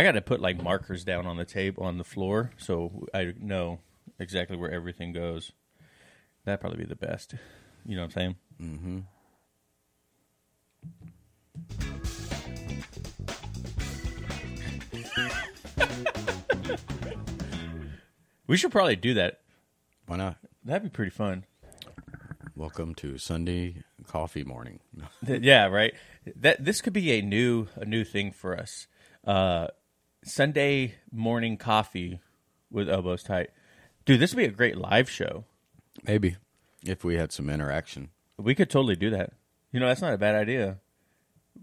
I got to put like markers down on the table on the floor so I know exactly where everything goes. That'd probably be the best. You know what I'm saying? Mm-hmm. we should probably do that. Why not? That'd be pretty fun. Welcome to Sunday coffee morning. Yeah, right. That this could be a new a new thing for us. Uh, Sunday morning coffee with elbows tight. Dude, this would be a great live show. Maybe if we had some interaction. We could totally do that. You know, that's not a bad idea.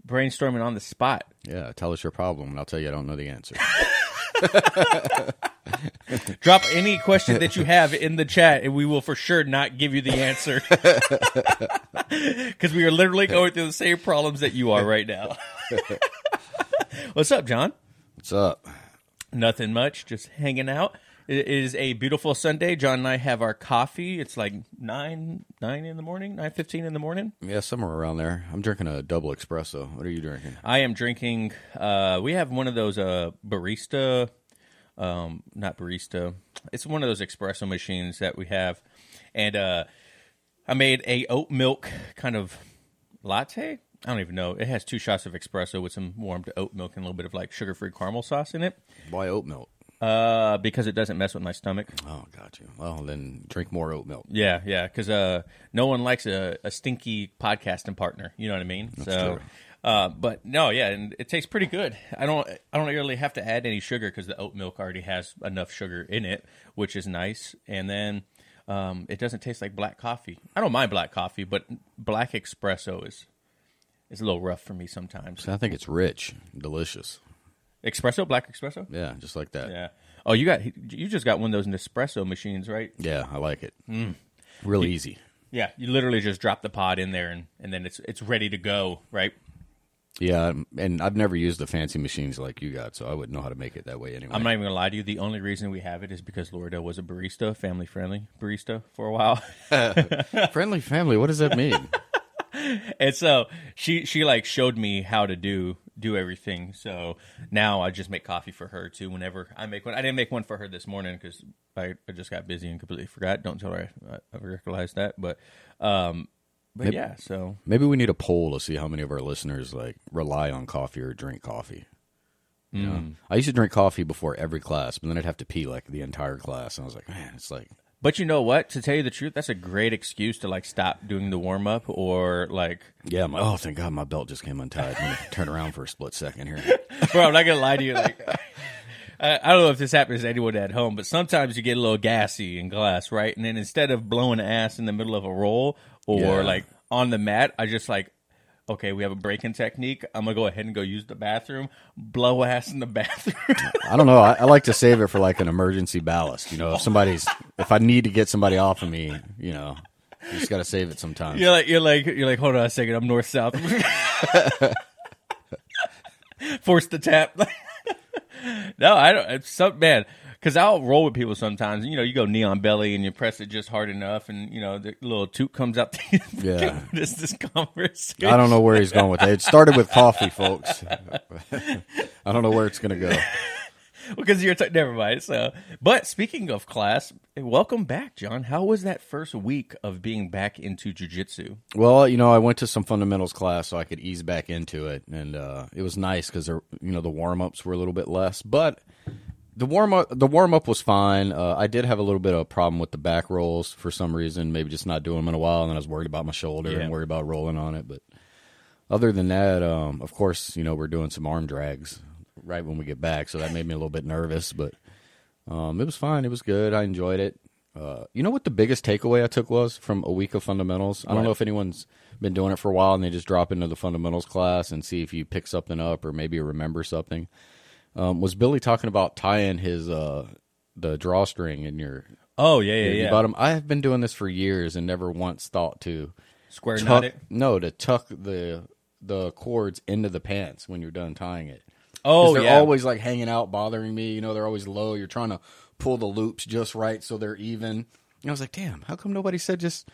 Brainstorming on the spot. Yeah, tell us your problem, and I'll tell you I don't know the answer. Drop any question that you have in the chat, and we will for sure not give you the answer. Because we are literally going through the same problems that you are right now. What's up, Jon? What's up? Nothing much, just hanging out. It is a beautiful Sunday. Jon and I have our coffee. It's like nine nine in the morning, nine fifteen in the morning. Yeah, somewhere around there. I'm drinking a double espresso. What are you drinking? I am drinking. Uh, we have one of those uh, barista, um, not barista. It's one of those espresso machines that we have, and uh, I made a oat milk kind of latte. I don't even know. It has two shots of espresso with some warmed oat milk and a little bit of like sugar free caramel sauce in it. Why oat milk? Uh, because it doesn't mess with my stomach. Oh, got you. Well, then drink more oat milk. Yeah, yeah, because uh, no one likes a, a stinky podcasting partner. You know what I mean? so, true. uh, but no, yeah, and it tastes pretty good. I don't, I don't really have to add any sugar because the oat milk already has enough sugar in it, which is nice. And then, um, it doesn't taste like black coffee. I don't mind black coffee, but black espresso is is a little rough for me sometimes. I think it's rich, delicious. Espresso, black espresso. Yeah, just like that. Yeah. Oh, you got you just got one of those Nespresso machines, right? Yeah, I like it. Mm. Real easy. Yeah, you literally just drop the pod in there and, and then it's it's ready to go, right? Yeah, um, and I've never used the fancy machines like you got, so I wouldn't know how to make it that way anyway. I'm not even gonna lie to you. The only reason we have it is because Lauderdale was a barista, family friendly barista for a while, Friendly family, what does that mean? and so she she like showed me how to do do everything. So now I just make coffee for her too. Whenever I make one, I didn't make one for her this morning because I, I just got busy and completely forgot. Don't tell her I, I realized that, but um, but Maybe- yeah. So Maybe we need a poll to see how many of our listeners like rely on coffee or drink coffee. You know? I used to drink coffee before every class, but then I'd have to pee like the entire class, and I was like, man, it's like But you know what? To tell you the truth, that's a great excuse to like stop doing the warm up or like. Yeah, my, oh, thank God my belt just came untied. I'm gonna turn around for a split second here. Bro, I'm not gonna lie to you. Like, I, I don't know if this happens to anyone at home, but sometimes you get a little gassy in class, right? And then instead of blowing ass in the middle of a roll or Yeah. like on the mat, I just like. Okay, we have a breaking technique. I'm gonna go ahead and go use the bathroom. Blow ass in the bathroom. I don't know. I, I like to save it for like an emergency ballast. You know, if somebody's, if I need to get somebody off of me, you know, you just got to save it sometimes. You're like you're like you're like hold on a second. I'm north south. Force the tap. no, I don't. It's some man because I'll roll with people sometimes. You know, you go knee on belly and you press it just hard enough, and you know the little toot comes out. The, Yeah. this this conversation. I don't know where he's going with it. It started with coffee, folks. I don't know where it's going to go. because you're t- never mind. So, but speaking of class, welcome back, Jon. How was that first week of being back into jujitsu? Well, you know, I went to some fundamentals class so I could ease back into it, and uh, it was nice because you know the warm ups were a little bit less, but the warm up the warm up was fine. Uh, I did have a little bit of a problem with the back rolls for some reason, maybe just not doing them in a while, and then I was worried about my shoulder Yeah. and worried about rolling on it. But other than that, um, of course, you know, we're doing some arm drags right when we get back, so that made me a little bit nervous, but um, it was fine. It was good. I enjoyed it. Uh, you know what the biggest takeaway I took was from a week of fundamentals? I don't know if anyone's been doing it for a while and they just drop into the fundamentals class and see if you pick something up or maybe remember something. Um, was Billy talking about tying his uh, the drawstring in your Oh yeah, yeah, yeah. bottom? I have been doing this for years and never once thought to Square tuck, knot it. no to tuck the the cords into the pants when you're done tying it. Oh they're yeah. always like hanging out, bothering me. You know, they're always low. You're trying to pull the loops just right so they're even. And I was like, damn, how come nobody said just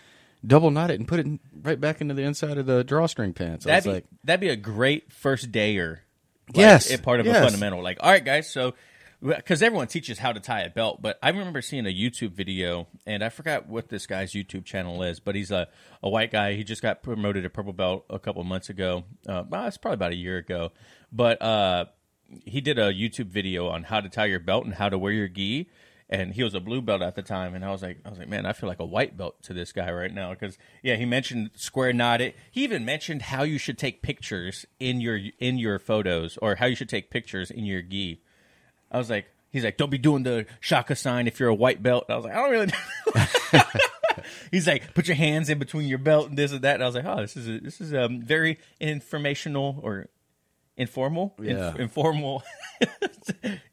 double knot it and put it in, right back into the inside of the drawstring pants? That'd was be like, that'd be a great first dayer Like, Yes, it part of yes. a fundamental. Like, all right, guys, so because everyone teaches how to tie a belt, but I remember seeing a YouTube video, and I forgot what this guy's YouTube channel is, but he's a, a white guy. He just got promoted to purple belt a couple months ago. Uh, well, it's probably about a year ago, but uh, he did a YouTube video on how to tie your belt and how to wear your gi. And he was a blue belt at the time, and I was like, I was like, man, I feel like a white belt to this guy right now because yeah, he mentioned square knotted. He even mentioned how you should take pictures in your in your photos or how you should take pictures in your gi. I was like, he's like, don't be doing the shaka sign if you're a white belt. I was like, I don't really. he's like, put your hands in between your belt and this and that. And I was like, oh, this is a, this is um very informational or informal, inf- Yeah. informal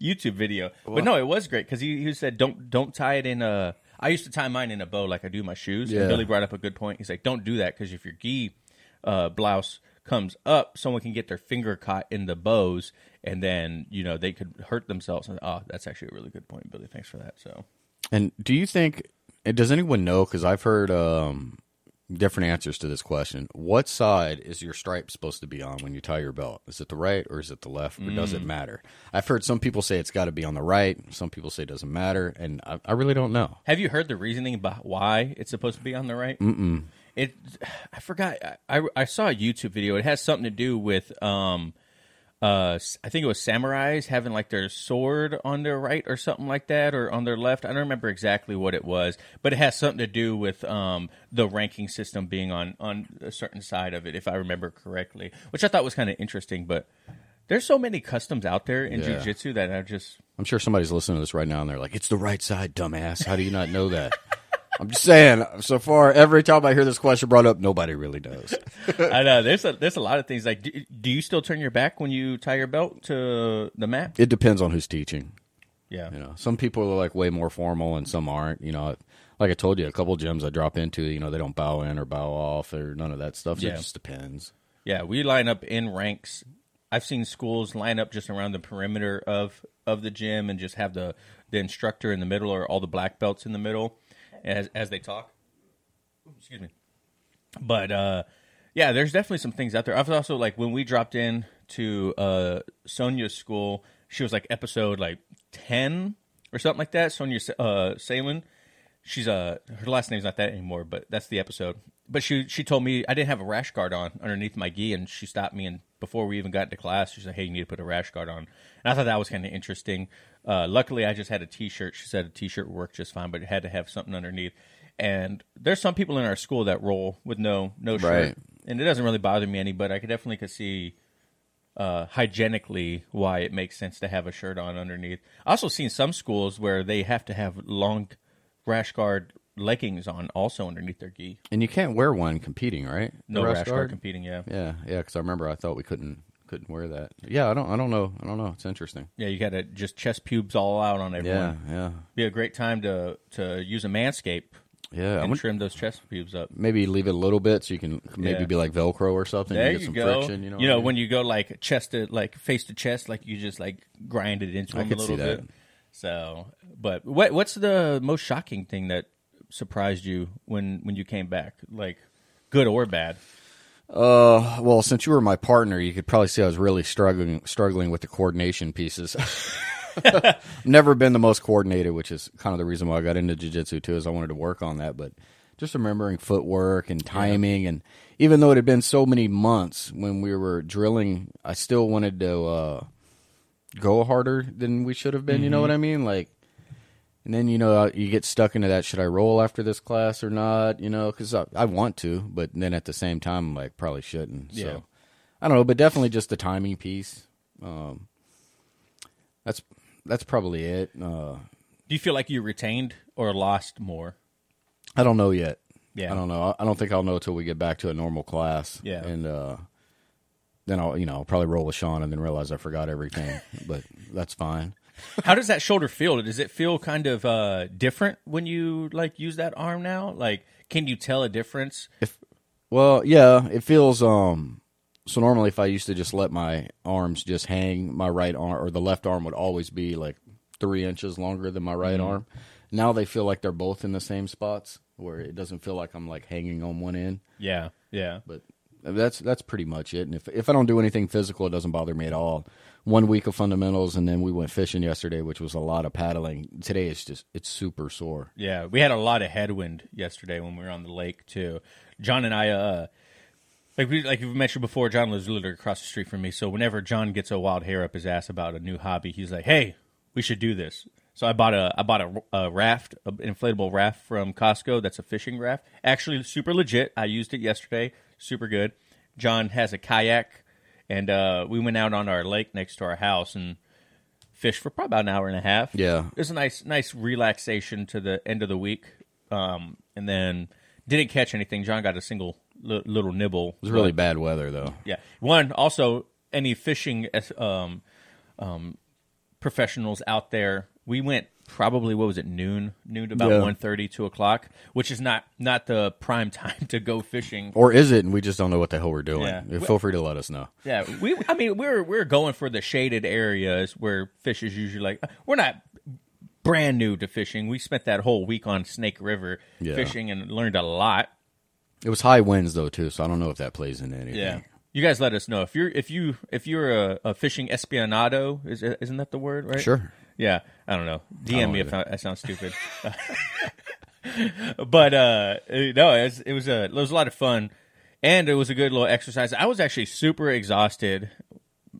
YouTube video. but no, it was great because he, he said, don't don't tie it in a. I used to tie mine in a bow like I do my shoes. Yeah. And Billy brought up a good point. He's like, don't do that because if your gi uh, blouse comes up, someone can get their finger caught in the bows, and then you know they could hurt themselves. And, oh, that's actually a really good point, Billy. Thanks for that. So And do you think? Does anyone know? Because I've heard um, different answers to this question. What side is your stripe supposed to be on when you tie your belt? Is it the right or is it the left, or does Mm. it matter? I've heard some people say it's got to be on the right. Some people say it doesn't matter, and I, I really don't know. Have you heard the reasoning about why it's supposed to be on the right? Mm-mm. It, I forgot. I, I I saw a YouTube video. It has something to do with um, uh, I think it was samurais having like their sword on their right or something like that, or on their left. I don't remember exactly what it was, but it has something to do with um the ranking system being on on a certain side of it, if I remember correctly, which I thought was kind of interesting. But there's so many customs out there in Yeah. jiu-jitsu that I just I'm sure somebody's listening to this right now, and they're like, "It's the right side, dumbass. How do you not know that?" I'm just saying. So far, every time I hear this question brought up, nobody really knows. I know there's a there's a lot of things like do, do you still turn your back when you tie your belt to the mat? It depends on who's teaching. Yeah, You know, some people are like way more formal, and some aren't. You know, like I told you, a couple gyms I drop into, you know, they don't bow in or bow off or none of that stuff. So Yeah. It just depends. yeah. We line up in ranks. I've seen schools line up just around the perimeter of of the gym and just have the the instructor in the middle or all the black belts in the middle as as they talk. Excuse me. But uh, yeah, there's definitely some things out there. I've also like when we dropped in to uh, Sonia's school, she was like episode like ten or something like that. Sonia uh, Salin. She's uh her last name's not that anymore, but that's the episode. But she she told me I didn't have a rash guard on underneath my gi, and she stopped me and before we even got into class, she said, "Hey, you need to put a rash guard on." And I thought that was kind of interesting. Uh, luckily, I just had a t-shirt. She said a t-shirt would work just fine, but it had to have something underneath. And there's some people in our school that roll with no no shirt, Right. and it doesn't really bother me any. But I could definitely could see uh, hygienically why it makes sense to have a shirt on underneath. I also seen some schools where they have to have long rash guard leggings on also underneath their gi. And you can't wear one competing, right? The No rash rash, guard? guard? competing. Yeah, Yeah, yeah. Because I remember I thought we couldn't couldn't wear that. Yeah, I don't. I don't know. I don't know. It's interesting. yeah. You got to just chest pubes all out on everyone. yeah, yeah. Be a great time to to use a manscape yeah. And would trim those chest pubes up. maybe leave it a little bit so you can maybe Yeah. be like Velcro or something. There you you, get some go. friction. You know, what I mean? when you go like chest to like face to chest, like you just like grind it into I them a little bit. So, but what what's the most shocking thing that surprised you when when you came back, like good or bad? Uh, well, since you were my partner, you could probably see I was really struggling struggling with the coordination pieces. Never been the most coordinated, which is kind of the reason why I got into jiu-jitsu too, is I wanted to work on that. But just remembering footwork and timing, and even though it had been so many months when we were drilling, I still wanted to uh, go harder than we should have been. You know what I mean? Like, and then you know you get stuck into that. Should I roll after this class or not? You know, because I, I want to, but then at the same time, I'm like probably shouldn't. Yeah. So I don't know, but definitely just the timing piece. Um, that's that's probably it. Uh, Do you feel like you retained or lost more? I don't know yet. Yeah. I don't know. I don't think I'll know until we get back to a normal class. Yeah. and uh, then I'll you know I'll probably roll with Sean and then realize I forgot everything. but that's fine. How does that shoulder feel? Does it feel kind of uh, different when you like use that arm now? Like, can you tell a difference? If, Well, yeah, it feels um so normally if I used to just let my arms just hang, my right arm or the left arm would always be like three inches longer than my right arm. Now they feel like they're both in the same spots where it doesn't feel like I'm like hanging on one end. Yeah, yeah. But that's that's pretty much it. And if if I don't do anything physical, it doesn't bother me at all. One week of fundamentals, and then we went fishing yesterday, which was a lot of paddling. Today it's just it's super sore. Yeah, we had a lot of headwind yesterday when we were on the lake too. Jon and I, uh, like we like we mentioned before, Jon lives literally across the street from me. So whenever Jon gets a wild hair up his ass about a new hobby, he's like, "Hey, we should do this." So I bought a I bought a, a raft, an inflatable raft from Costco. That's a fishing raft. Actually, super legit. I used it yesterday. Super good. Jon has a kayak, and uh, we went out on our lake next to our house and fished for probably about an hour and a half. Yeah. it was a nice nice relaxation to the end of the week. Um, and then didn't catch anything. Jon got a single li- little nibble. It was really bad weather though. Yeah. One also any fishing um, um, professionals out there. We went probably what was it noon noon to about Yeah. one thirty, two o'clock, which is not not the prime time to go fishing. Or is it? And we just don't know what the hell we're doing. Yeah. Feel free to let us know. Yeah, we. I mean, we're we're going for the shaded areas where fish is usually like. We're not brand new to fishing. We spent that whole week on Snake River Yeah. fishing and learned a lot. It was high winds though too, so I don't know if that plays into anything. Yeah. You guys let us know if you're if you if you're a, a fishing espionado is isn't that the word right? Sure. Yeah, I don't know. DM don't me if. I, I sound stupid. but uh no, it was, it was a it was a lot of fun, and it was a good little exercise. I was actually super exhausted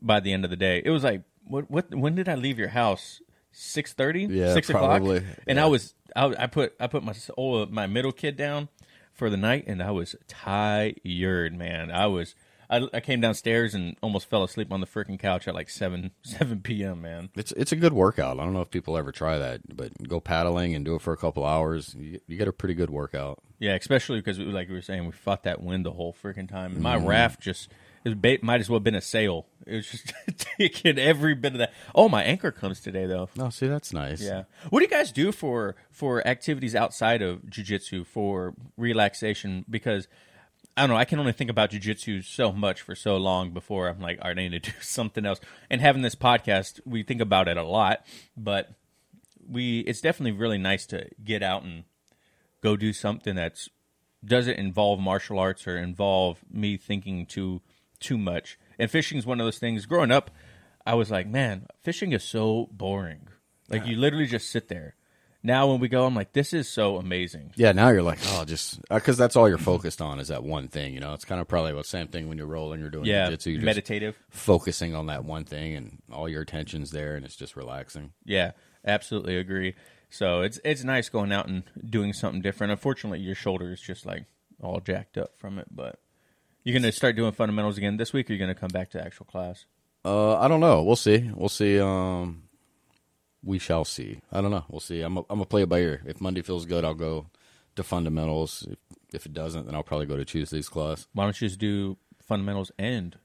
by the end of the day. It was like what what when did I leave your house? Six thirty, Yeah, six probably. o'clock, and I was I, I put I put my oh, my middle kid down for the night, and I was tired, man. I was. I, I came downstairs and almost fell asleep on the freaking couch at like seven seven p.m. Man, It's it's a good workout. I don't know if people ever try that, but go paddling and do it for a couple hours. You, you get a pretty good workout. Yeah, especially because, we, like we were saying, we fought that wind the whole freaking time. And my Mm-hmm. raft just it ba- might as well have been a sail. It was just taking every bit of that. Oh, my anchor comes today though. Oh, see, that's nice. Yeah. What do you guys do for for activities outside of jujitsu for relaxation? Because I don't know. I can only think about jujitsu so much for so long before I'm like, all right, I need to do something else. And having this podcast, we think about it a lot, but we it's definitely really nice to get out and go do something that's doesn't involve martial arts or involve me thinking too too much. And fishing is one of those things. Growing up, I was like, man, fishing is so boring. Like you literally just sit there. Now when we go, I'm like, this is so amazing. Yeah, now you're like, oh, just because that's all you're focused on is that one thing. You know, it's kind of probably the same thing when you're rolling, you're doing Yeah, jiu-jitsu, you're just meditative. focusing on that one thing, and all your attention's there, and it's just relaxing. Yeah, absolutely agree. So it's it's nice going out and doing something different. Unfortunately, your shoulder is just like all jacked up from it. But you're gonna start doing fundamentals again this week. or You're gonna come back to actual class. Uh, I don't know. We'll see. We'll see. Um, we shall see. I don't know. We'll see. I'm a, I'm gonna play it by ear. If Monday feels good, I'll go to fundamentals. If, if it doesn't, then I'll probably go to Tuesday's class. Why don't you just do fundamentals and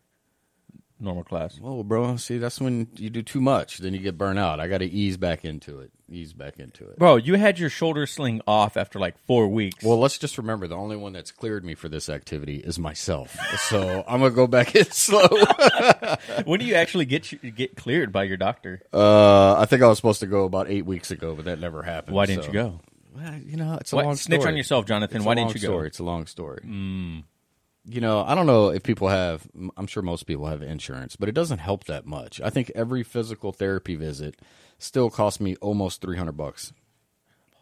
normal class? Well, bro, see, that's when you do too much. Then you get burnt out. I got to ease back into it. Ease back into it. Bro, you had your shoulder sling off after like four weeks. Well, let's just remember the only one that's cleared me for this activity is myself. So I'm gonna go back in slow. when do you actually get you, get cleared by your doctor? Uh, I think I was supposed to go about eight weeks ago, but that never happened. Why didn't so- you go? Well, you know, it's a What? long story. Snitch on yourself, Jonathan. It's Why didn't you go? Story. It's a long story. You know, I don't know if people have. I'm sure most people have insurance, but it doesn't help that much. I think every physical therapy visit still cost me almost 300 bucks.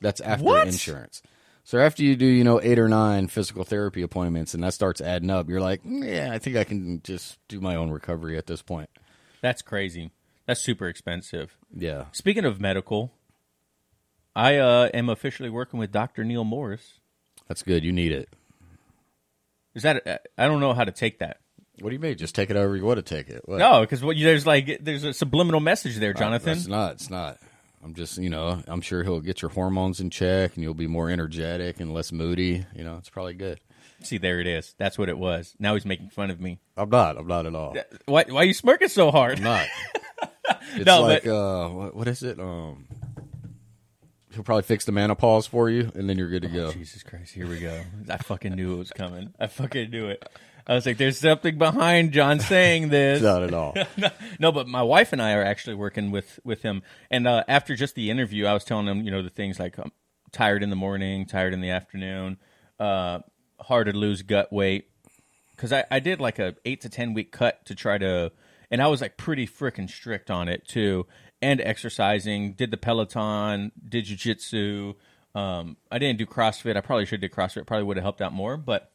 That's after What? insurance. So after you do, you know, eight or nine physical therapy appointments, and that starts adding up, you're like, "Mm, yeah, I think I can just do my own recovery at this point. That's crazy. That's super expensive. Yeah. Speaking of medical, I uh, am officially working with Dr. Neil Morris. That's good. You need it. Is that I don't know how to take that. What do you mean? Just take it however you want to take it. What? No, because what you, there's like there's a subliminal message there, Jonathan. It's not. It's not. I'm just, you know, I'm sure he'll get your hormones in check and you'll be more energetic and less moody. You know, it's probably good. See, there it is. That's what it was. Now he's making fun of me. I'm not. I'm not at all. Why? Why are you smirking so hard? I'm not. It's No, like, uh, what, what is it? Um, he'll probably fix the menopause for you and then you're good to go. Jesus Christ! Here we go. I fucking knew it was coming. I fucking knew it. I was like, "There's something behind Jon saying this." Not at all. no, but my wife and I are actually working with with him. And uh, after just the interview, I was telling him, you know, the things like I'm tired in the morning, tired in the afternoon, uh, hard to lose gut weight. Because I, I did like a eight to ten week cut to try to, and I was like pretty freaking strict on it too. And exercising, did the Peloton, did jujitsu. Um, I didn't do CrossFit. I probably should have did CrossFit. Probably would have helped out more, but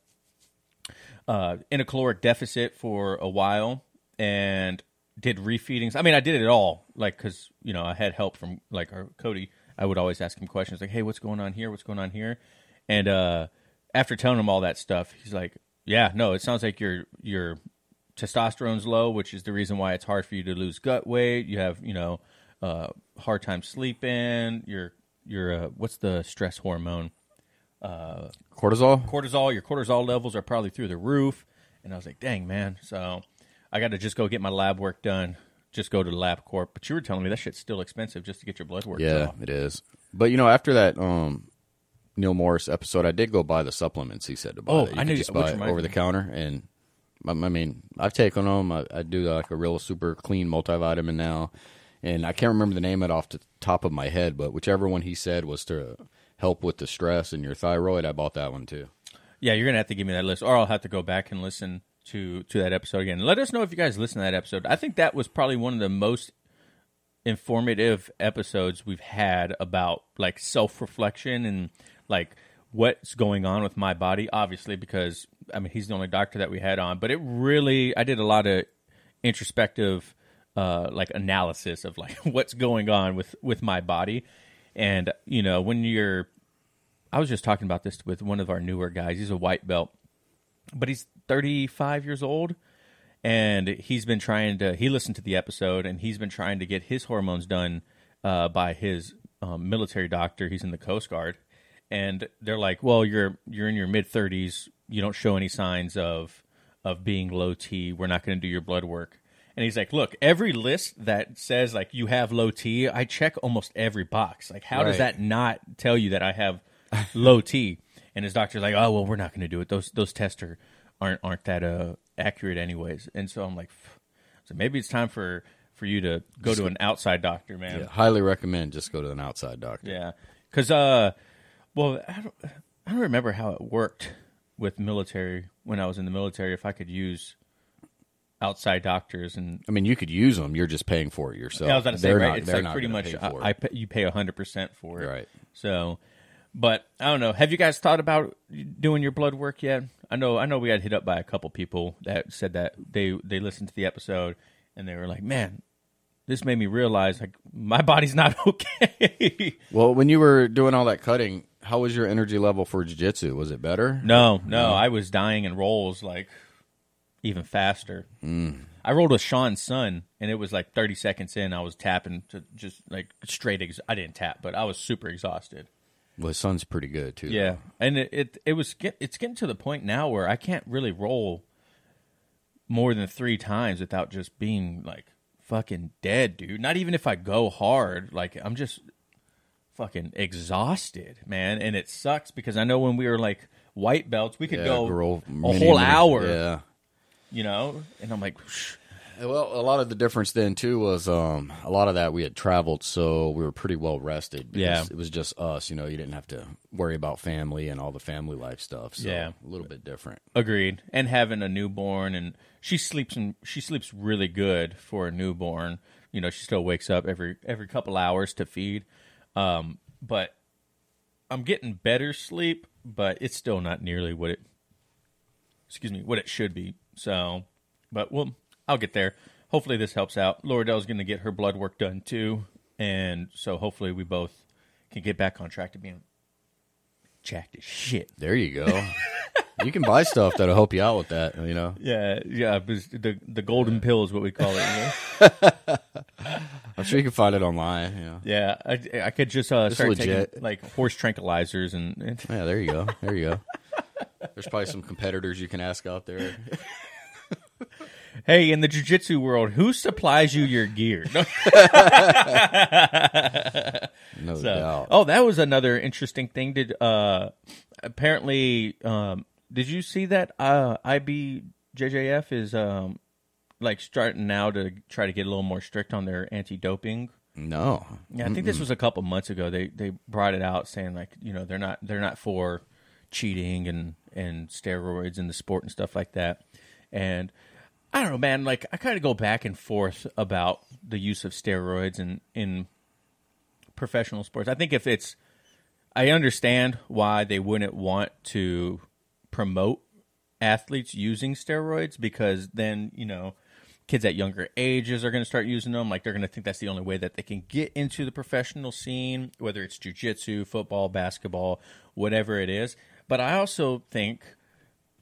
uh, in a caloric deficit for a while and did refeedings. I mean, I did it all, like because you know I had help from like our Cody. I would always ask him questions like, "Hey, what's going on here? What's going on here?" And uh, after telling him all that stuff, he's like, "Yeah, no, it sounds like your your testosterone's low, which is the reason why it's hard for you to lose gut weight. You have you know uh, hard time sleeping. Your your uh, what's the stress hormone?" Uh, Cortisol. cortisol, your cortisol levels are probably through the roof. And I was like, dang, man. So I got to just go get my lab work done. Just go to the LabCorp. But you were telling me that shit's still expensive just to get your blood work Yeah, done. it is. But you know, after that um, Neil Morris episode, I did go buy the supplements. He said to buy. Oh, that you I knew- just buy it over the counter, and I, I mean, I've taken them. I, I do like a real super clean multivitamin now, and I can't remember the name of it off the top of my head, but whichever one he said was to help with the stress and your thyroid, I bought that one too. Yeah, you're to have to give me that list, or I'll have to go back and listen to, to that episode again. Let us know if you guys listen to that episode. I think that was probably one of the most informative episodes we've had about like self reflection and like what's going on with my body. Obviously, because I mean he's the only doctor that we had on, but it really I did a lot of introspective uh, like analysis of like what's going on with with my body, and you know when you're I was just talking about this with one of our newer guys. He's a white belt, but he's 35 years old and he's been trying to he listened to the episode and he's been trying to get his hormones done uh, by his um, military doctor. He's in the coast guard. And they're like well you're you're in your mid 30s you don't show any signs of of being low t. We're not going to do your blood work and he's like look every list that says like you have low t i check almost every box. Like how does that not tell you that i have low t? And his doctor's like oh well we're not going to do it. Those those tests are aren't aren't that uh accurate anyways. And so i'm like so maybe it's time for for you to go to an outside doctor man. Yeah, highly recommend just go to an outside doctor. yeah. Because uh well I don't, I don't remember how it worked with military when i was in the military if i could use outside doctors and I mean, you could use them. You're just paying for it yourself. yeah, I was about to say, They're right? not- it's they're like not pretty much pay I, for I pay, you pay hundred percent for it, Right. So, but I don't know. Have you guys thought about doing your blood work yet? I know, I know, we got hit up by a couple people that said that they they listened to the episode and they were like, "Man, this made me realize like my body's not okay." Well, when you were doing all that cutting, how was your energy level for jiu-jitsu? Was it better? no, no, I was dying in rolls like even faster. Mm. I rolled with Sean's son, and it was like 30 seconds in. I was tapping to just like straight. Ex- I didn't tap, but I was super exhausted. Well, his son's pretty good too. Yeah, and it, it it was get, it's getting to the point now where I can't really roll more than three times without just being like fucking dead, dude. Not even if I go hard, like I'm just fucking exhausted, man. And it sucks because I know when we were like white belts, we could Yeah, go a whole mini- hour, Yeah. You know. And I'm like. Well, a lot of the difference then too was um, a lot of that we had traveled, so we were pretty well rested. Yeah. it was just us. You know, you didn't have to worry about family and all the family life stuff. So Yeah. a little bit different. Agreed. And having a newborn and she sleeps and she sleeps really good for a newborn. You know, she still wakes up every every couple hours to feed. Um, but I'm getting better sleep, but it's still not nearly what it excuse me, what it should be. So but well I'll get there. Hopefully this helps out. Lauderdale's gonna get her blood work done too. And so hopefully we both can get back on track to being jacked as shit. There you go. you can buy stuff that'll help you out with that. You know, Yeah, yeah. The the golden pill is what we call it. You know? I'm sure you can find it online. You know. Yeah, I, I could just uh, start legit. taking like horse tranquilizers and, and Yeah, there you go. There you go. There's probably some competitors you can ask out there. Hey, in the jujitsu world, who supplies you your gear? No, so- doubt. oh, that was another interesting thing. Did uh, apparently um, did you see that uh, IBJJF is um, like starting now to try to get a little more strict on their anti-doping No. Yeah, I think this was a couple months ago. They they brought it out saying like you know they're not they're not for cheating and and steroids in the sport and stuff like that. And I don't know, man. Like I kind of go back and forth about the use of steroids in in professional sports. I think if it's, I understand why they wouldn't want to promote athletes using steroids because then you know kids at younger ages are going to start using them. Like they're going to think that's the only way that they can get into the professional scene, whether it's jujitsu, football, basketball, whatever it is. But I also think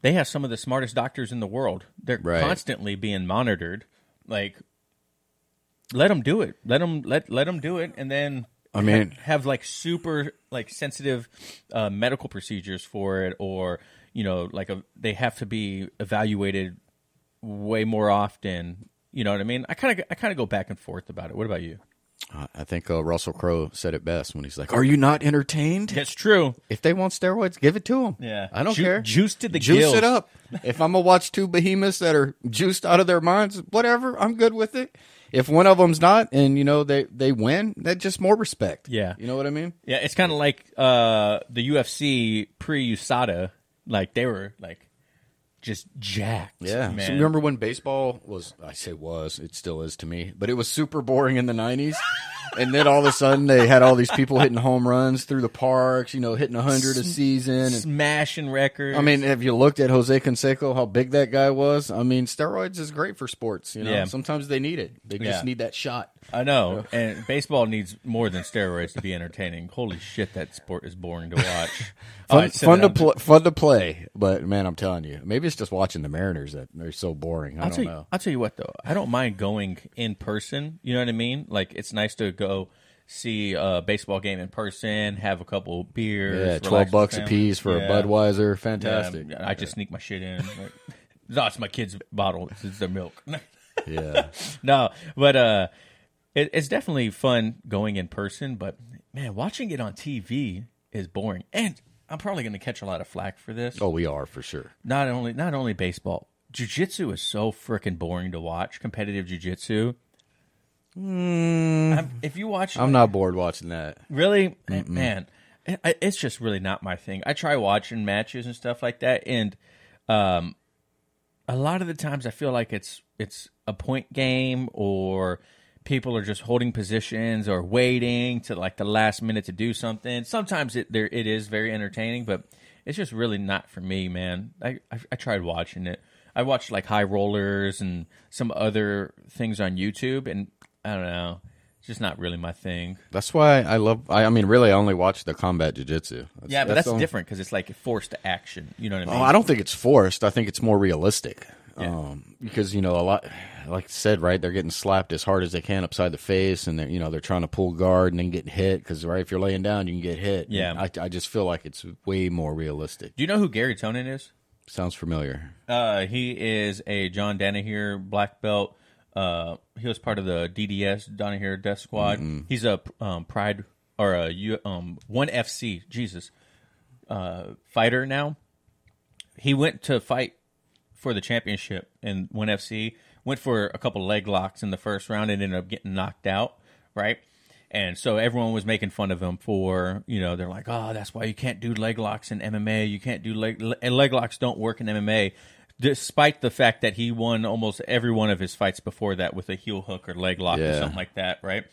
they have some of the smartest doctors in the world. They're Right. constantly being monitored. Like, let them do it. Let them let let them do it, and then I mean- ha- have like super like sensitive uh, medical procedures for it, or you know, like a, they have to be evaluated way more often. You know what I mean? I kind of I kind of go back and forth about it. What about you? I- I think uh, Russell Crowe said it best when he's like, "Are you not entertained? That's true. If they want steroids, give it to them. Yeah. I don't Ju- care. juice to the juice gills. it up. if I'm gonna watch two behemoths that are juiced out of their minds, whatever, I'm good with it. If one of them's not, and you know they they win, that's just more respect. Yeah. you know what I mean. Yeah, it's kind of like uh, the UFC pre USADA. Like they were like just jacked. Yeah. man. So remember when baseball was? I say was. It still is to me, but it was super boring in the '90s. and then all of a sudden, they had all these people hitting home runs through the parks. You know, hitting hundred a season. And, smashing records. I mean, have you looked at Jose Canseco? How big that guy was? I mean, steroids is great for sports. You know, Yeah. sometimes they need it. They Yeah. just need that shot. I know, and baseball needs more than steroids to be entertaining. Holy shit, that sport is boring to watch. Fun, right, fun to down. play. Fun to play, but man, I'm telling you, maybe it's just watching the Mariners that they're so boring. I I'll don't tell you. I'll tell you what though. I don't mind going in person. You know what I mean? Like it's nice to go see a baseball game in person, have a couple beers. Yeah, relax twelve with bucks a family. piece for Yeah. a Budweiser. Yeah, Fantastic. I just sneak my shit in. Like, no, it's my kid's bottle. It's their milk. Yeah. no, but uh, it, it's definitely fun going in person. But man, watching it on TV is boring, and I'm probably going to catch a lot of flack for this. oh, we are for sure. Not only not only baseball, jujitsu is so freaking boring to watch. Competitive jujitsu. I'm- if you watch. I'm not bored watching that. Really, man, it, it's just really not my thing. I try watching matches and stuff like that, and um, a lot of the times I feel like it's it's a point game or people are just holding positions or waiting to like the last minute to do something. Sometimes it there it is very entertaining, but it's just really not for me, man. I I, I tried watching it. I watched like high rollers and some other things on YouTube, and I don't know. It's just not really my thing. That's why I love. I, I mean, really, I only watch the combat jujitsu. That's- Yeah, but that's, only- different because it's like forced action. You know what I oh, mean? Oh, I don't think it's forced. I think it's more realistic. Yeah. Um, because you know a lot, like I said, right? They're getting slapped as hard as they can upside the face, and they're you know they're trying to pull guard and then get hit. Because right, if you're laying down, you can get hit. Yeah. I, I just feel like it's way more realistic. Do you know who Garry Tonon is? Sounds familiar. Uh, he is a John Danaher black belt. Uh, he was part of the DDS Danaher Death Squad. He's a um, Pride or a um, one FC Jesus uh, fighter now. He went to fight for the championship in one FC. Went for a couple leg locks in the first round and ended up getting knocked out. Right. And so everyone was making fun of him for, you know, they're like, oh, that's why you can't do leg locks in MMA. You can't do leg, and leg locks don't work in MMA, despite the fact that he won almost every one of his fights before that with a heel hook or leg lock or something like that, right?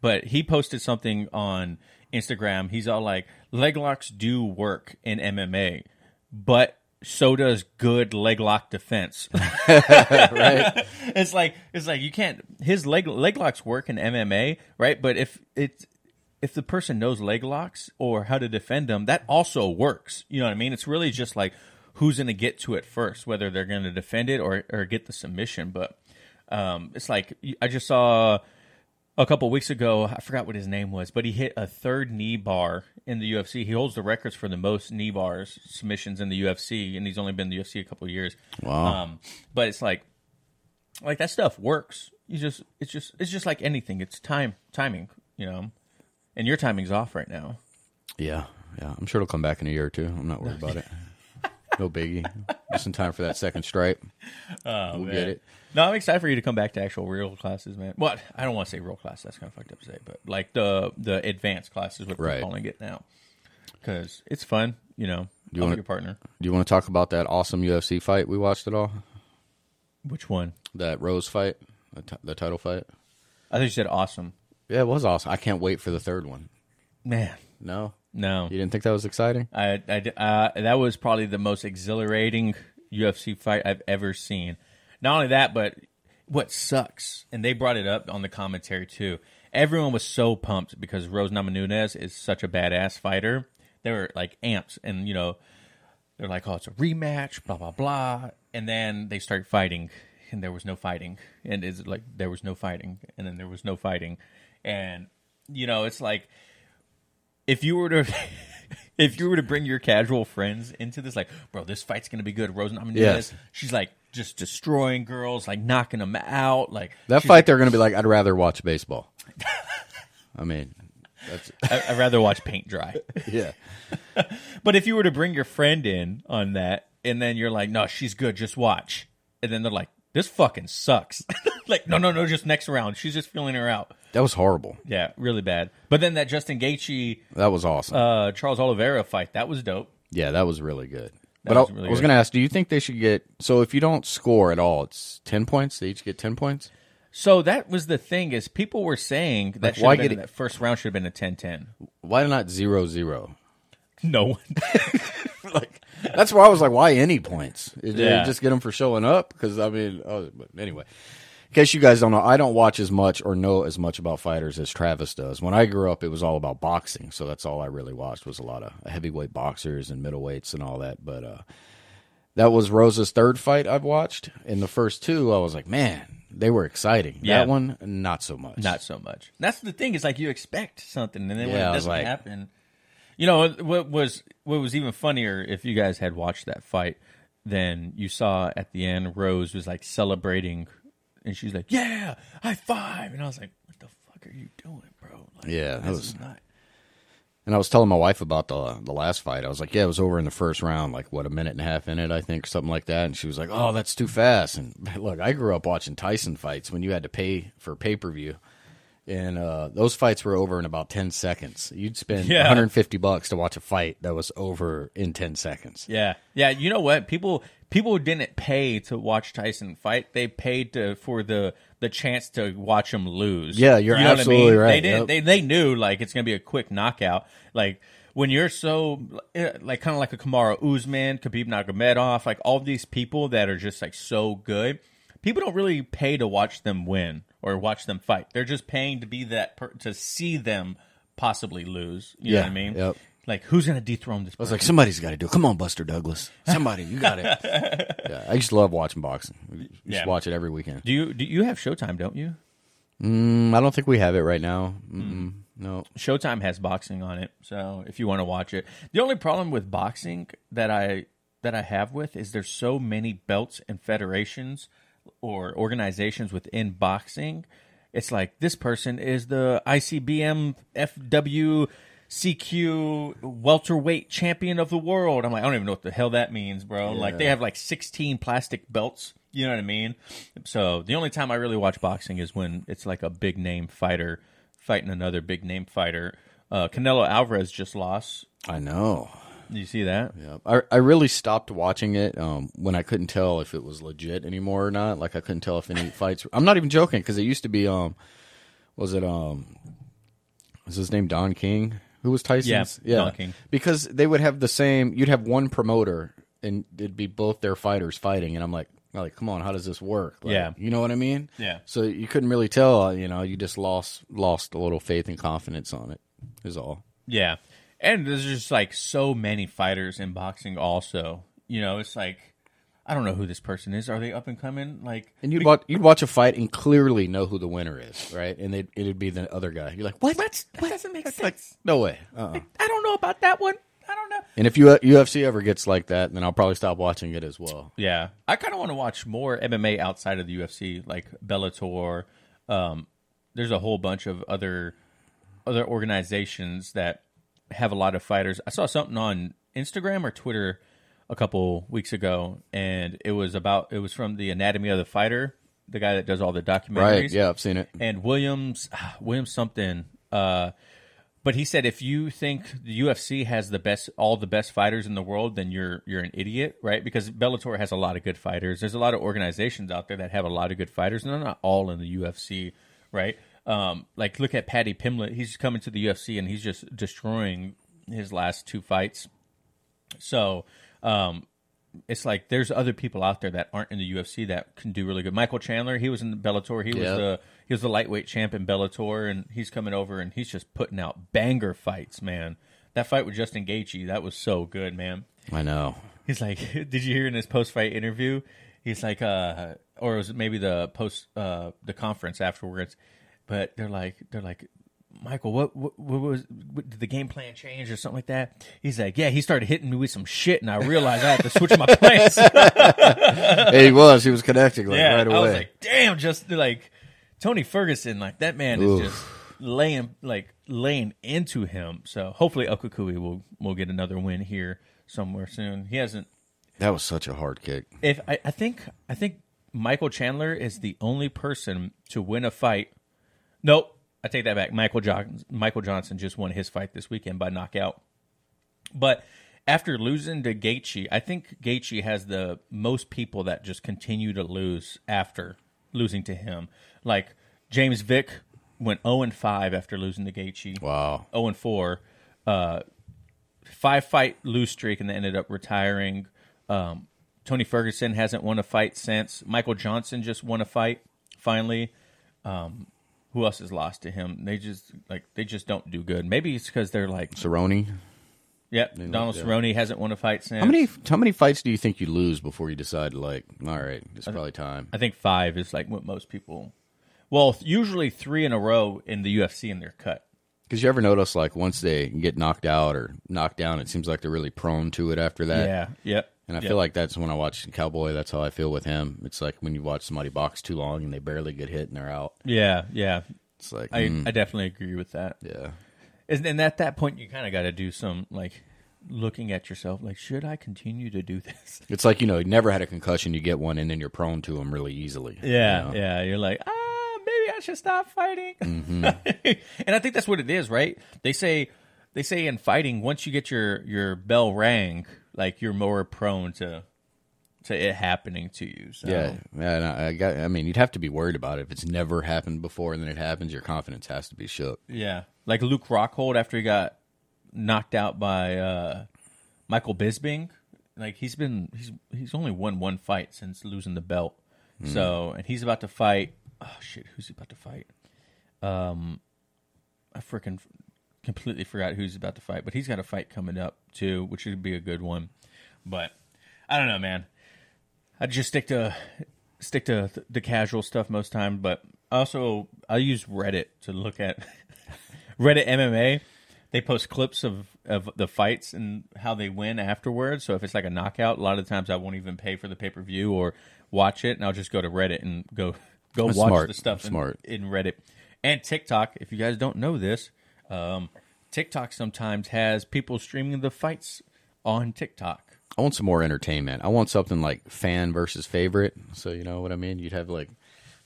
But he posted something on Instagram. He's all like, leg locks do work in MMA, but so does good leg lock defense. right? it's like it's like you can't his leg leg locks work in MMA, right? But if it's if the person knows leg locks or how to defend them, that also works. You know what I mean? It's really just like who's going to get to it first, whether they're going to defend it or or get the submission. But um, it's like I just saw a couple weeks ago. I forgot what his name was, but he hit a third knee bar in the UFC. He holds the records for the most knee bars submissions in the UFC, and he's only been in the UFC a couple years. Wow. Um, but it's like like that stuff works. You just it's just it's just like anything. It's time timing, you know. And your timing's off right now. Yeah, yeah. I'm sure it'll come back in a year or two. I'm not worried about it. No biggie. Just in time for that second stripe. Oh, We'll man. get it. No, I'm excited for you to come back to actual real classes, man. What I don't want to say real class. That's kind of fucked up to say, but like the the advanced classes, what Right. we're calling it now, because it's fun. You know, do you wanna- your partner. Do you want to talk about that awesome UFC fight we watched at all? Which one? That Rose fight, the, t- the title fight. I think you said awesome. Yeah, it was awesome. I can't wait for the third one. Man, No, no. you didn't think that was exciting? I, I uh, that was probably the most exhilarating UFC fight I've ever seen. Not only that, but what sucks, and they brought it up on the commentary too. Everyone was so pumped because Rose Namajunas is such a badass fighter. They were like amps, and you know, they're like, "Oh, it's a rematch," blah blah blah, and then they start fighting, and there was no fighting, and it's like there was no fighting, and then there was no fighting, and you know, it's like if you were to if you were to bring your casual friends into this, like, bro, this fight's gonna be good. Rose Namajunas, Yes. she's like just destroying girls, like knocking them out, like That fight, they're going to be like, I'd rather watch baseball. I mean, that's I'd rather watch paint dry. yeah. But if you were to bring your friend in on that, and then you're like, no, she's good, just watch, and then they're like, this fucking sucks. like, no, no, no, just next round. She's just feeling her out. That was horrible. Yeah, really bad. But then that Justin Gaethje, That was awesome. uh, Charles Oliveira fight, that was dope. yeah, that was really good. But was I, really I was going to ask, do you think they should get so if you don't score at all, it's ten points? They each get ten points. So that was the thing is people were saying that Like, why get it- that first round should have been a 10-10. Why not zero zero? No one. like that's why I was like, why any points? Did they Yeah. just get them for showing up? Because I mean, oh, but anyway. In case you guys don't know, I don't watch as much or know as much about fighters as Travis does. When I grew up, it was all about boxing, so that's all I really watched was a lot of heavyweight boxers and middleweights and all that. But uh, that was Rosa's third fight I've watched. In the first two, I was like, man, they were exciting. Yeah. That one, not so much. Not so much. That's the thing is like you expect something and then when Yeah, I it doesn't like- happen. You know what was what was even funnier if you guys had watched that fight then you saw at the end Rose was like celebrating and she's like, "Yeah, high five. And I was like, "What the fuck are you doing, bro?" Like, Yeah, that was- not And I was telling my wife about the the last fight. I was like, "Yeah, it was over in the first round, like what a minute and a half in it, I think, something like that." And she was like, "Oh, that's too fast." And look, I grew up watching Tyson fights when you had to pay for pay per view, and uh, those fights were over in about ten seconds. You'd spend Yeah. 150 bucks to watch a fight that was over in ten seconds. Yeah, yeah. You know what? People people didn't pay to watch Tyson fight. They paid to for the the chance to watch him lose. Yeah, you're You know what I absolutely mean? right. They didn't. Yep. They they knew like it's gonna be a quick knockout. Like when you're so eh, like kind of like a Kamaru Usman, Khabib Nurmagomedov, like all these people that are just like so good. People don't really pay to watch them win or watch them fight. They're just paying to be that per- to see them possibly lose. You know Yeah, what I mean? yep. Like who's gonna dethrone this? I was like, somebody's got to do it. Come on, Buster Douglas. Somebody, you got it. yeah, I just love watching boxing. Used Yeah. watch it every weekend. Do you do you have Showtime? Don't you? Mm, I don't think we have it right now. Mm-mm, no. Showtime has boxing on it, so if you want to watch it, the only problem with boxing that I that I have with is there's so many belts and federations or organizations within boxing. It's like this person is the ICBM FW CQ welterweight champion of the world. I'm like, I don't even know what the hell that means, bro. Like they have like 16 plastic belts. You know what I mean? So the only time I really watch boxing is when it's like a big name fighter fighting another big name fighter. Uh, Canelo Alvarez just lost. I know. You see that? Yeah, I I really stopped watching it um, when I couldn't tell if it was legit anymore or not. Like I couldn't tell if any fights. I'm not even joking because it used to be um, was it um, was his name Don King? Who was Tyson's? Yeah, Don King. Because they would have the same. You'd have one promoter and it'd be both their fighters fighting, and I'm like. Like, come on, how does this work? Like, Yeah. you know what I mean. Yeah. So you couldn't really tell. uh, You know, you just lost lost a little faith and confidence on it. Is all. Yeah. And there's just like so many fighters in boxing also. You know, it's like I don't know who this person is. Are they up and coming? Like And you'd watch you'd watch a fight and clearly know who the winner is, right? And they'd, it'd be the other guy. You're like, what? what? That doesn't make sense. No way. Uh-uh. I don't know about that one. I don't know. And if you, UFC ever gets like that, then I'll probably stop watching it as well. Yeah, I kind of want to watch more MMA outside of the UFC, like Bellator. Um, there's a whole bunch of other other organizations that have a lot of fighters. I saw something on Instagram or Twitter a couple weeks ago, and it was about it was from the Anatomy of the Fighter, the guy that does all the documentaries. Right? Yeah, I've seen it. and Williams Williams something uh but he said if you think the UFC has the best, all the best fighters in the world, then you're you're an idiot, right? Because Bellator has a lot of good fighters. There's a lot of organizations out there that have a lot of good fighters, and they're not all in the UFC, right? Um, like look at Paddy Pimblett. He's coming to the UFC and he's just destroying his last two fights. So um, it's like there's other people out there that aren't in the UFC that can do really good. Michael Chandler, he was in Bellator. He was the he was the lightweight champ in Bellator, and he's coming over and he's just putting out banger fights, man. That fight with Justin Gaethje, that was so good, man. I know. He's like, did you hear in his post fight interview? He's like, uh, or was it maybe the post uh the conference afterwards? But they're like, they're like, Michael, what what, what was what, did the game plan change or something like that? He's like, yeah, he started hitting me with some shit, and I realized I had to switch my plans. He was. He was connecting like yeah, right away. I was like, damn, just like Tony Ferguson, like that man is just laying like laying into him. So hopefully El Cucuy will will get another win here somewhere soon. He hasn't that was such a hard kick. if I, I think I think Michael Chandler is the only person to win a fight. Nope, I take that back. Michael Johnson, Michael Johnson just won his fight this weekend by knockout. But after losing to Gaethje, I think Gaethje has the most people that just continue to lose after losing to him. Like James Vick went 0 and 5 after losing to Gaethje. Wow. 0 and 4. Uh, five fight lose streak and then ended up retiring. Um, Tony Ferguson hasn't won a fight since. Michael Johnson just won a fight finally. Um, who else has lost to him? They just like they just don't do good. Maybe it's because they're like, Cerrone. yep. Donald yeah. Cerrone hasn't won a fight since. How many how many fights do you think you lose before you decide like, all right, it's probably time? I think five is like what most people. Well, usually three in a row in the UFC and they're cut. Because you ever notice like once they get knocked out or knocked down, it seems like they're really prone to it after that. yeah. Yep. And I Yep. feel like that's when I watch Cowboy. That's how I feel with him. It's like when you watch somebody box too long and they barely get hit and they're out. Yeah. Yeah. It's like, I, mm, I definitely agree with that. yeah, And and at that point, you kind of got to do some like looking at yourself, like, should I continue to do this? it's like you know, you never had a concussion, you get one, and then you're prone to them really easily. Yeah, you know? yeah. You're like, ah, maybe I should stop fighting. Mm-hmm. and I think that's what it is, right? They say they say in fighting, once you get your your bell rang, like you're more prone to to it happening to you. So. Yeah. And I, got. I mean, you'd have to be worried about it if it's never happened before, and then it happens. Your confidence has to be shook. Yeah, like Luke Rockhold after he got knocked out by uh, Michael Bisping. Like he's been he's he's only won one fight since losing the belt. So and he's about to fight. Oh shit, who's he about to fight? Um, I freaking completely forgot who's about to fight, but he's got a fight coming up too, which would be a good one. But I don't know, man. I just stick to stick to th- the casual stuff most time, but also I use Reddit to look at Reddit MMA. They post clips of, of the fights and how they win afterwards. So if it's like a knockout, a lot of the times I won't even pay for the pay per view or watch it, and I'll just go to Reddit and go go That's watch smart. the stuff in, Smart. in Reddit and TikTok. If you guys don't know this, um, TikTok sometimes has people streaming the fights on TikTok. I want some more entertainment. I want something like fan versus favorite. So you know what I mean. You'd have like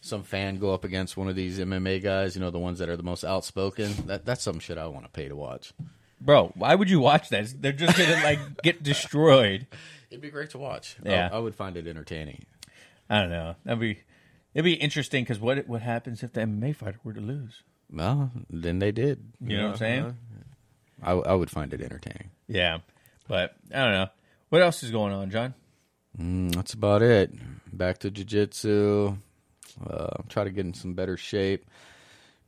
some fan go up against one of these MMA guys. You know the ones that are the most outspoken. That that's some shit I want to pay to watch. Bro, why would you watch that? They're just gonna like get destroyed. It'd be great to watch. Yeah. I, I would find it entertaining. I don't know. That'd be it'd be interesting because what what happens if the MMA fighter were to lose? Well, then they did. You know what I'm saying? I, I would find it entertaining. Yeah, but I don't know. What else is going on, Jon? Mm, that's about it. Back to jujitsu. Uh, try to get in some better shape.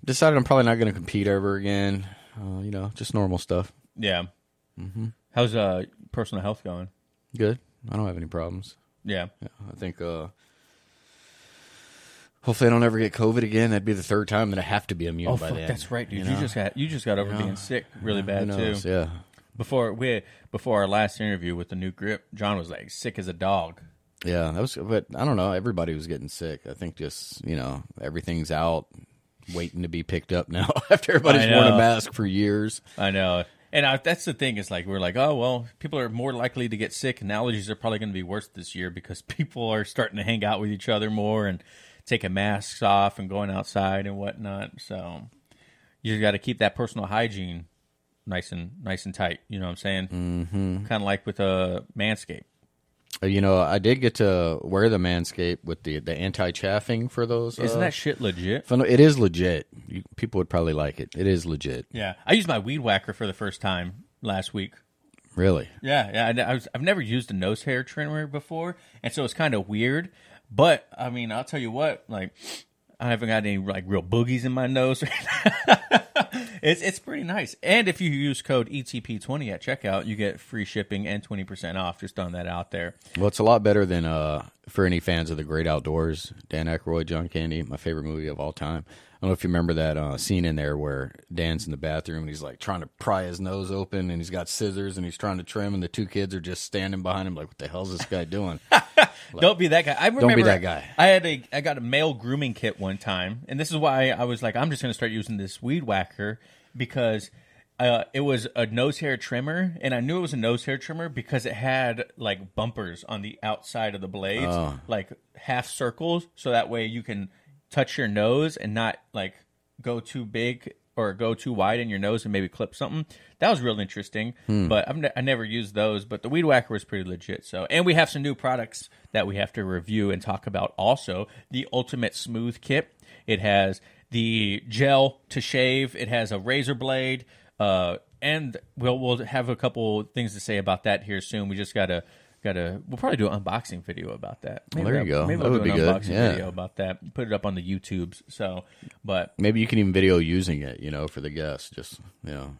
Decided I'm probably not going to compete ever again. Uh, you know, just normal stuff. Yeah. How's uh personal health going? Good. I don't have any problems. Yeah. Yeah, I think. Uh, hopefully, I don't ever get COVID again. That'd be the third time that I have to be immune Oh, by fuck, then. that's right, dude. You, know? just got you just got over being sick really Who bad too. Yeah. Before we before our last interview with the new grip, Jon was like sick as a dog. Yeah, that was. But I don't know. Everybody was getting sick. I think just you know everything's out, waiting to be picked up now. After everybody's worn a mask for years. I know. And I, that's the thing is like we're like, oh well, people are more likely to get sick, and allergies are probably going to be worse this year because people are starting to hang out with each other more and taking masks off and going outside and whatnot. So you got to keep that personal hygiene nice and nice and tight. You know what I'm saying? Mm-hmm. Kind of like with a uh, Manscaped. Uh, You know, I did get to wear the Manscaped with the the anti chaffing for those. Isn't uh, that shit legit? It is legit. You, people would probably like it. It is legit. Yeah, I used my weed whacker for the first time last week. Really. Yeah, yeah. I, I was, I've never used a nose hair trimmer before, and so it's kind of weird. But I mean, I'll tell you what, like, I haven't got any like real boogies in my nose. it's it's pretty nice. And if you use code ETP20 at checkout, you get free shipping and twenty percent off. Just throwing that out there. Well, it's a lot better than uh, for any fans of the Great Outdoors. Dan Aykroyd, John Candy, my favorite movie of all time. I don't know if you remember that uh, scene in there where Dan's in the bathroom and he's like trying to pry his nose open and he's got scissors and he's trying to trim and the two kids are just standing behind him like, what the hell's this guy doing? Don't be that guy. I remember be that guy. I had a I got a male grooming kit one time, and this is why I was like, I'm just going to start using this weed because uh, it was a nose hair trimmer, and I knew it was a nose hair trimmer because it had like bumpers on the outside of the blades, Oh. like half circles, so that way you can touch your nose and not like go too big or go too wide in your nose and maybe clip something. That was real interesting, but I've ne- I never used those. But the weed whacker was pretty legit. So, and we have some new products that we have to review and talk about. Also, the Ultimate Smooth Kit. It has the gel to shave. It has a razor blade. Uh, and we'll we'll have a couple things to say about that here soon. We just gotta gotta we'll probably do an unboxing video about that. Maybe there you I'll- go. Maybe That I'll would do an be good. unboxing Yeah. video about that. Put it up on the YouTubes. So, but Maybe you can even video using it, you know, for the guests. Just, you know.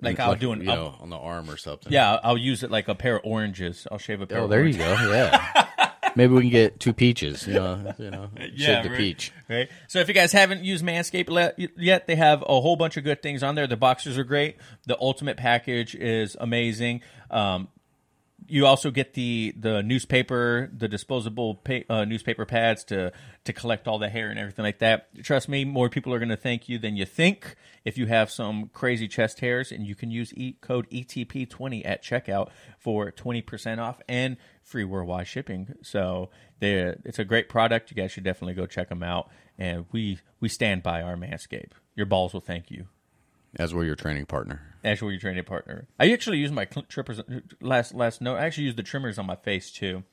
like I'll do an you know, on the arm or something. yeah, I'll- use it like a pair of oranges. I'll shave a pair. Oh, there you go. Yeah. Maybe we can get two peaches, you know, you know, shave the right, peach. Right. So if you guys haven't used Manscaped yet, they have a whole bunch of good things on there. The boxers are great. The ultimate package is amazing. Um, you also get the the newspaper, the disposable pa- uh, newspaper pads to to collect all the hair and everything like that. Trust me, more people are going to thank you than you think if you have some crazy chest hairs, and you can use e- code ETP20 at checkout for twenty percent off and free worldwide shipping. So it's a great product. You guys should definitely go check them out. And we we stand by our Manscaped. Your balls will thank you. As we're your training partner. Actually, your training partner. I actually use my trippers last last note. I actually use the trimmers on my face too,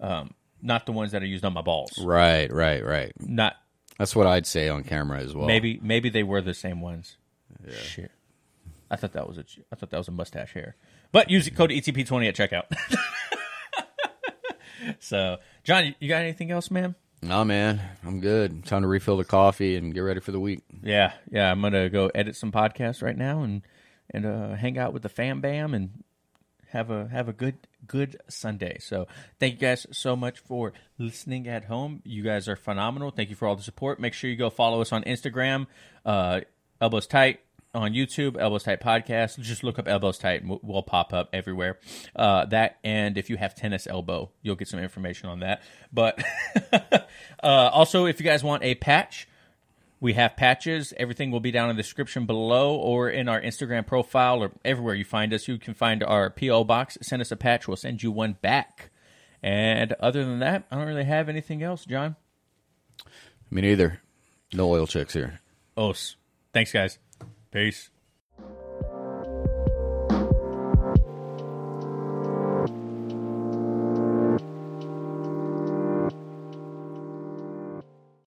um, not the ones that are used on my balls. Right, right, right. Not That's what I'd say on camera as well. maybe maybe they were the same ones. Shit, I thought that was a I thought that was a mustache hair. But use code ETP twenty at checkout. so, Jon, you- you got anything else, man? No, man, I'm good. Time to refill the coffee and get ready for the week. Yeah, yeah. I'm gonna go edit some podcasts right now and and uh, hang out with the fam bam and have a have a good good Sunday. So thank you guys so much for listening at home. You guys are phenomenal. Thank you for all the support. Make sure you go follow us on Instagram, uh, Elbows Tight on YouTube, Elbows Tight Podcast. Just look up Elbows Tight and we'll, we'll pop up everywhere. Uh, that and if you have tennis elbow, you'll get some information on that. But uh, also, if you guys want a patch. We have patches. Everything will be down in the description below or in our Instagram profile or everywhere you find us. You can find our P.O. box. Send us a patch. We'll send you one back. And other than that, I don't really have anything else, Jon. Me neither. No oil checks here. Os. Thanks, guys. Peace.